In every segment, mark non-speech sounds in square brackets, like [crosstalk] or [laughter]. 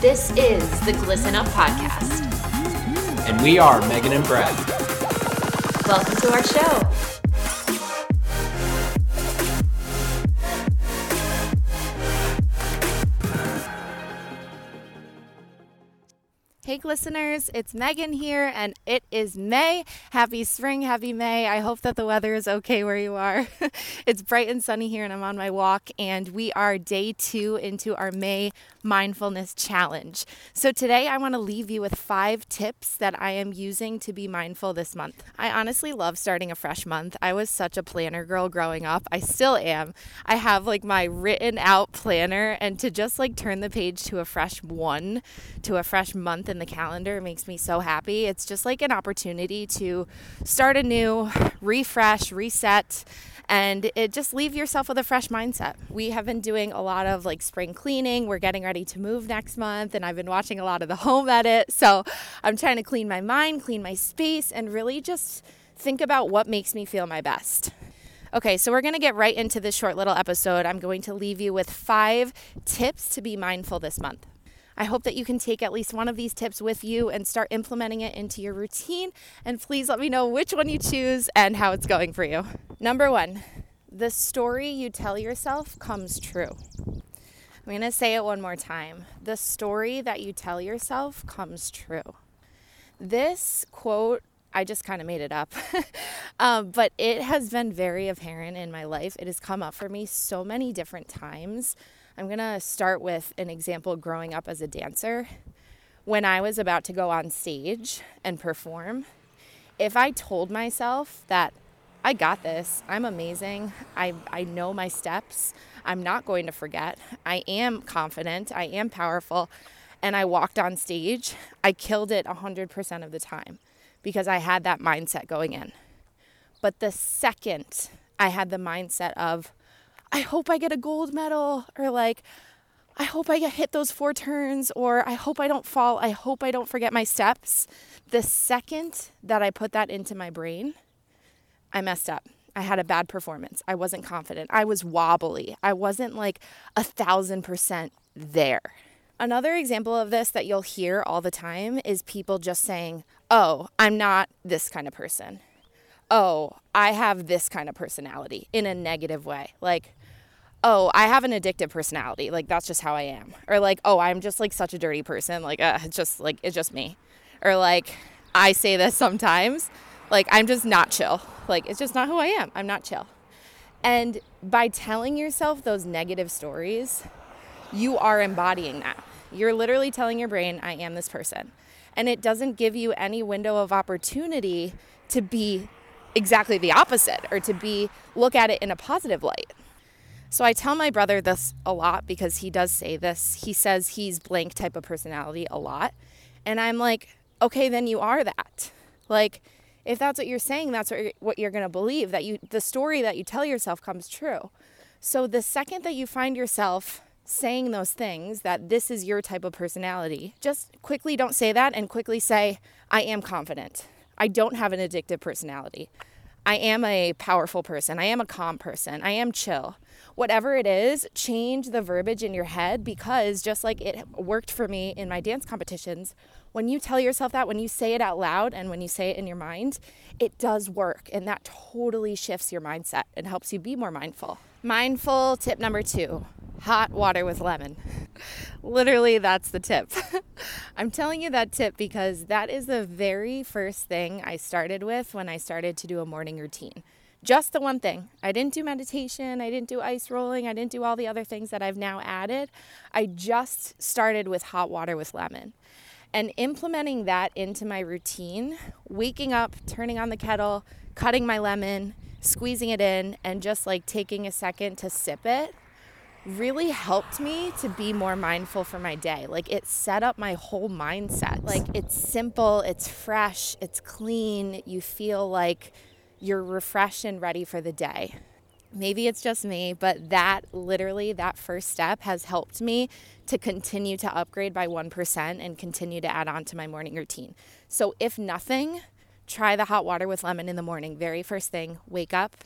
This is the Glisten Up Podcast. And we are Megan and Brett. Welcome to our show. Hey, listeners, it's Megan here, and it is May. Happy spring, happy May. I hope that the weather is okay where you are. [laughs] it's bright and sunny here, and I'm on my walk, and we are day two into our May mindfulness challenge. So, today I want to leave you with five tips that I am using to be mindful this month. I honestly love starting a fresh month. I was such a planner girl growing up, I still am. I have like my written out planner, and to just like turn the page to a fresh one, to a fresh month in the calendar makes me so happy. It's just like an opportunity to start anew, refresh, reset, and it just leave yourself with a fresh mindset. We have been doing a lot of like spring cleaning. We're getting ready to move next month, and I've been watching a lot of the home edit. So I'm trying to clean my mind, clean my space, and really just think about what makes me feel my best. Okay, so we're going to get right into this short little episode. I'm going to leave you with five tips to be mindful this month. I hope that you can take at least one of these tips with you and start implementing it into your routine. And please let me know which one you choose and how it's going for you. Number one, the story you tell yourself comes true. I'm going to say it one more time. The story that you tell yourself comes true. This quote I just kind of made it up. [laughs] um, but it has been very apparent in my life. It has come up for me so many different times I'm going to start with an example growing up as a dancer. When I was about to go on stage and perform, if I told myself that I got this, I'm amazing, I, I know my steps, I'm not going to forget, I am confident, I am powerful, and I walked on stage, I killed it 100% of the time because I had that mindset going in. But the second I had the mindset of, I hope I get a gold medal or like I hope I hit those four turns or I hope I don't fall. I hope I don't forget my steps. The second that I put that into my brain, I messed up. I had a bad performance. I wasn't confident. I was wobbly. I wasn't like a thousand percent there. Another example of this that you'll hear all the time is people just saying, Oh, I'm not this kind of person. Oh, I have this kind of personality in a negative way. Like, oh, I have an addictive personality. Like that's just how I am. Or like, oh, I'm just like such a dirty person. Like uh, it's just like it's just me. Or like I say this sometimes. Like I'm just not chill. Like it's just not who I am. I'm not chill. And by telling yourself those negative stories, you are embodying that. You're literally telling your brain, I am this person. And it doesn't give you any window of opportunity to be exactly the opposite or to be look at it in a positive light. So I tell my brother this a lot because he does say this. He says he's blank type of personality a lot. And I'm like, okay, then you are that. Like, if that's what you're saying, that's what you're, what you're going to believe that you the story that you tell yourself comes true. So the second that you find yourself saying those things that this is your type of personality, just quickly don't say that and quickly say I am confident. I don't have an addictive personality. I am a powerful person. I am a calm person. I am chill whatever it is, change the verbiage in your head because just like it worked for me in my dance competitions, when you tell yourself that, when you say it out loud and when you say it in your mind, it does work. And that totally shifts your mindset and helps you be more mindful. Mindful tip number two hot water with lemon. [laughs] Literally, that's the tip. [laughs] I'm telling you that tip because that is the very first thing I started with when I started to do a morning routine. Just the one thing. I didn't do meditation. I didn't do ice rolling. I didn't do all the other things that I've now added. I just started with hot water with lemon. And implementing that into my routine, waking up, turning on the kettle, cutting my lemon, squeezing it in, and just like taking a second to sip it really helped me to be more mindful for my day. Like it set up my whole mindset. Like it's simple, it's fresh, it's clean. You feel like you're refreshed and ready for the day. Maybe it's just me, but that literally, that first step has helped me to continue to upgrade by 1% and continue to add on to my morning routine. So, if nothing, try the hot water with lemon in the morning. Very first thing, wake up,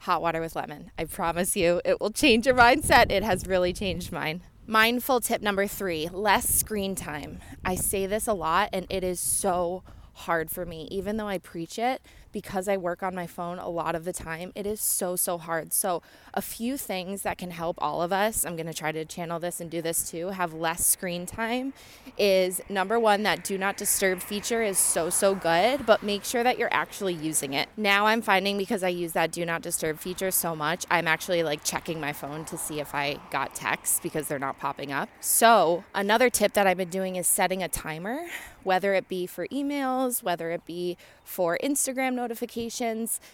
hot water with lemon. I promise you, it will change your mindset. It has really changed mine. Mindful tip number three less screen time. I say this a lot, and it is so hard for me, even though I preach it because I work on my phone a lot of the time. It is so, so hard. So, a few things that can help all of us, I'm going to try to channel this and do this too, have less screen time is number one, that do not disturb feature is so, so good, but make sure that you're actually using it. Now, I'm finding because I use that do not disturb feature so much, I'm actually like checking my phone to see if I got texts because they're not popping up. So, another tip that I've been doing is setting a timer, whether it be for emails, whether it be for Instagram notifications,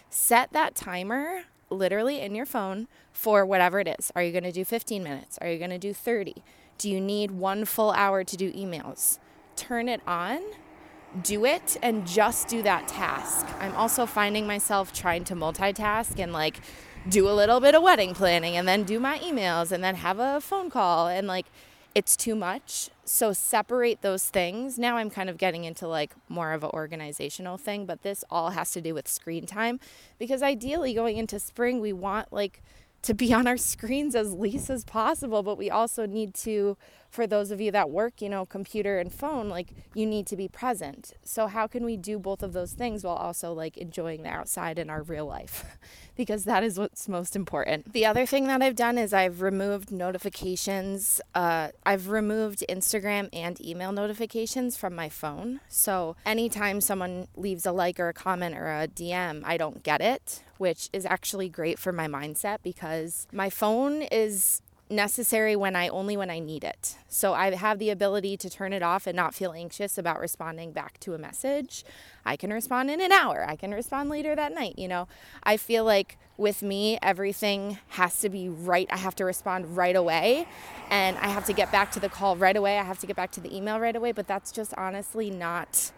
set that timer literally in your phone for whatever it is. Are you going to do 15 minutes? Are you going to do 30? Do you need one full hour to do emails? Turn it on, do it, and just do that task. I'm also finding myself trying to multitask and like do a little bit of wedding planning and then do my emails and then have a phone call and like it's too much. So separate those things. Now I'm kind of getting into like more of an organizational thing, but this all has to do with screen time because ideally going into spring, we want like to be on our screens as least as possible, but we also need to for those of you that work, you know, computer and phone, like you need to be present. So how can we do both of those things while also like enjoying the outside in our real life? [laughs] because that is what's most important. The other thing that I've done is I've removed notifications. Uh, I've removed Instagram and email notifications from my phone. So anytime someone leaves a like or a comment or a DM, I don't get it, which is actually great for my mindset because my phone is necessary when I only when I need it. So I have the ability to turn it off and not feel anxious about responding back to a message. I can respond in an hour. I can respond later that night, you know. I feel like with me everything has to be right. I have to respond right away and I have to get back to the call right away. I have to get back to the email right away, but that's just honestly not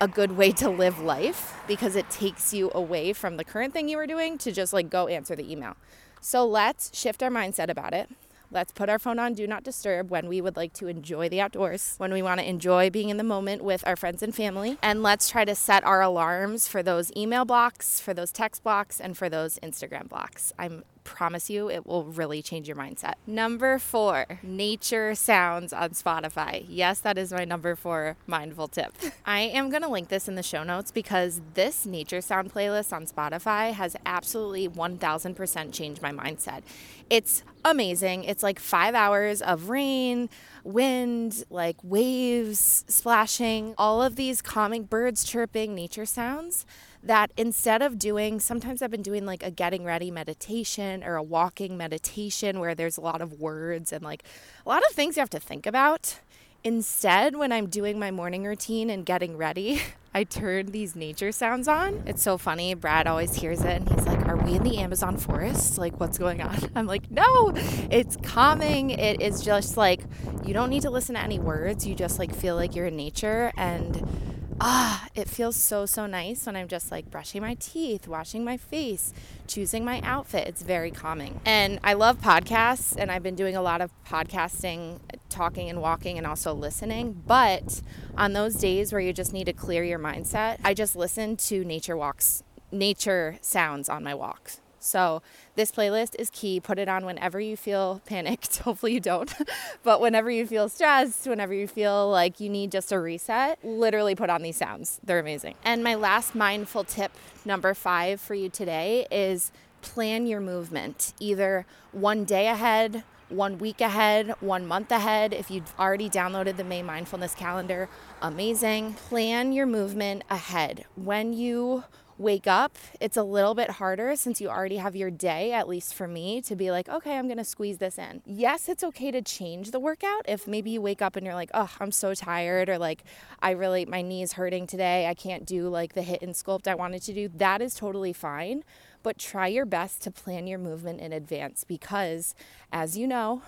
a good way to live life because it takes you away from the current thing you were doing to just like go answer the email. So let's shift our mindset about it. Let's put our phone on do not disturb when we would like to enjoy the outdoors, when we want to enjoy being in the moment with our friends and family. And let's try to set our alarms for those email blocks, for those text blocks, and for those Instagram blocks. I'm promise you it will really change your mindset. Number four, nature sounds on Spotify. Yes, that is my number four mindful tip. [laughs] I am going to link this in the show notes because this nature sound playlist on Spotify has absolutely 1000% changed my mindset. It's amazing. It's like five hours of rain, wind, like waves splashing, all of these calming birds chirping nature sounds that instead of doing, sometimes I've been doing like a getting ready meditation or a walking meditation where there's a lot of words and like a lot of things you have to think about. Instead, when I'm doing my morning routine and getting ready, [laughs] I turn these nature sounds on. It's so funny. Brad always hears it and he's like, Are we in the Amazon forest? Like, what's going on? [laughs] I'm like, No, it's calming. It is just like, you don't need to listen to any words. You just like feel like you're in nature and ah, it feels so, so nice when I'm just like brushing my teeth, washing my face, choosing my outfit. It's very calming. And I love podcasts, and I've been doing a lot of podcasting, talking and walking, and also listening. But on those days where you just need to clear your mindset, I just listen to nature walks, nature sounds on my walks. So, this playlist is key. Put it on whenever you feel [laughs] panicked. [laughs] Hopefully, you don't. [laughs] but whenever you feel stressed, whenever you feel like you need just a reset, literally put on these sounds. They're amazing. And my last mindful tip, number five for you today, is plan your movement either one day ahead, one week ahead, one month ahead. If you've already downloaded the May Mindfulness Calendar, amazing. Plan your movement ahead. When you wake up, it's a little bit harder since you already have your day, at least for me, to be like, okay, I'm gonna squeeze this in. Yes, it's okay to change the workout if maybe you wake up and you're like, oh, I'm so tired, or like, I really, my knee's hurting today, I can't do like the HIIT and sculpt I wanted to do. That is totally fine, but try your best to plan your movement in advance because, as you know,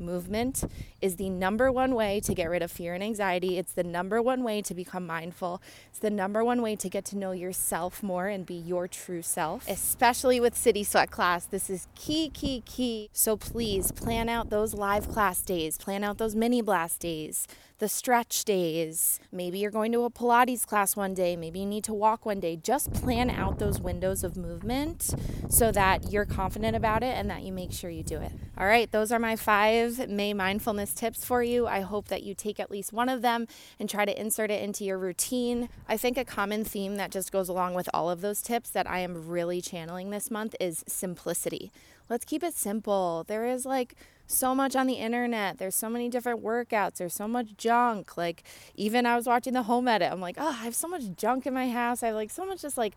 Movement is the number one way to get rid of fear and anxiety. It's the number one way to become mindful. It's the number one way to get to know yourself more and be your true self, especially with CitySweat class. This is key, key, key. So please plan out those live class days, plan out those mini blast days. The stretch days. Maybe you're going to a Pilates class one day. Maybe you need to walk one day. Just plan out those windows of movement so that you're confident about it and that you make sure you do it. All right, those are my five May mindfulness tips for you. I hope that you take at least one of them and try to insert it into your routine. I think a common theme that just goes along with all of those tips that I am really channeling this month is simplicity. Let's keep it simple. There is like, so much on the internet. There's so many different workouts. There's so much junk. Like even I was watching the home edit. I'm like, oh, I have so much junk in my house. I have like so much just like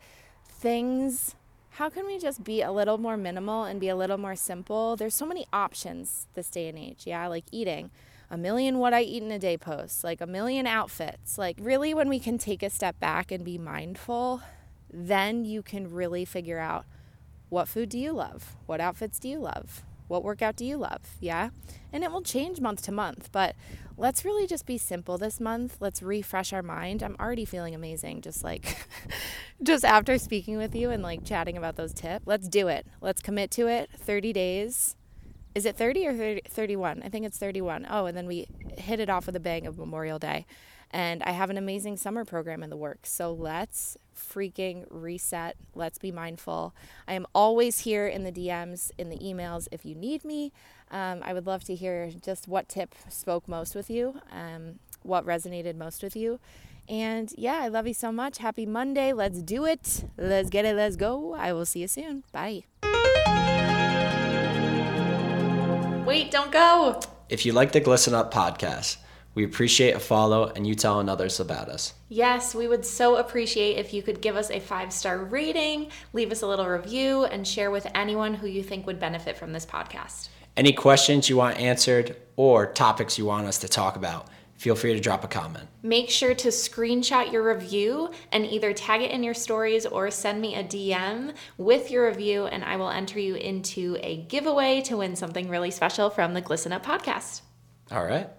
things. How can we just be a little more minimal and be a little more simple? There's so many options this day and age. Yeah, like eating. A million what I eat in a day posts, like a million outfits. Like really when we can take a step back and be mindful, then you can really figure out what food do you love? What outfits do you love? What workout do you love? Yeah. And it will change month to month, but let's really just be simple this month. Let's refresh our mind. I'm already feeling amazing, just like, [laughs] just after speaking with you and like chatting about those tips. Let's do it. Let's commit to it. 30 days. Is it 30 or 30, 31? I think it's 31. Oh, and then we hit it off with a bang of Memorial Day. And I have an amazing summer program in the works. So let's freaking reset. Let's be mindful. I am always here in the DMs, in the emails if you need me. Um, I would love to hear just what tip spoke most with you, um, what resonated most with you. And yeah, I love you so much. Happy Monday. Let's do it. Let's get it. Let's go. I will see you soon. Bye. Wait, don't go. If you like the Glisten Up podcast, we appreciate a follow and you telling others about us. Yes, we would so appreciate if you could give us a five star rating, leave us a little review, and share with anyone who you think would benefit from this podcast. Any questions you want answered or topics you want us to talk about, feel free to drop a comment. Make sure to screenshot your review and either tag it in your stories or send me a DM with your review, and I will enter you into a giveaway to win something really special from the Glisten Up podcast. All right.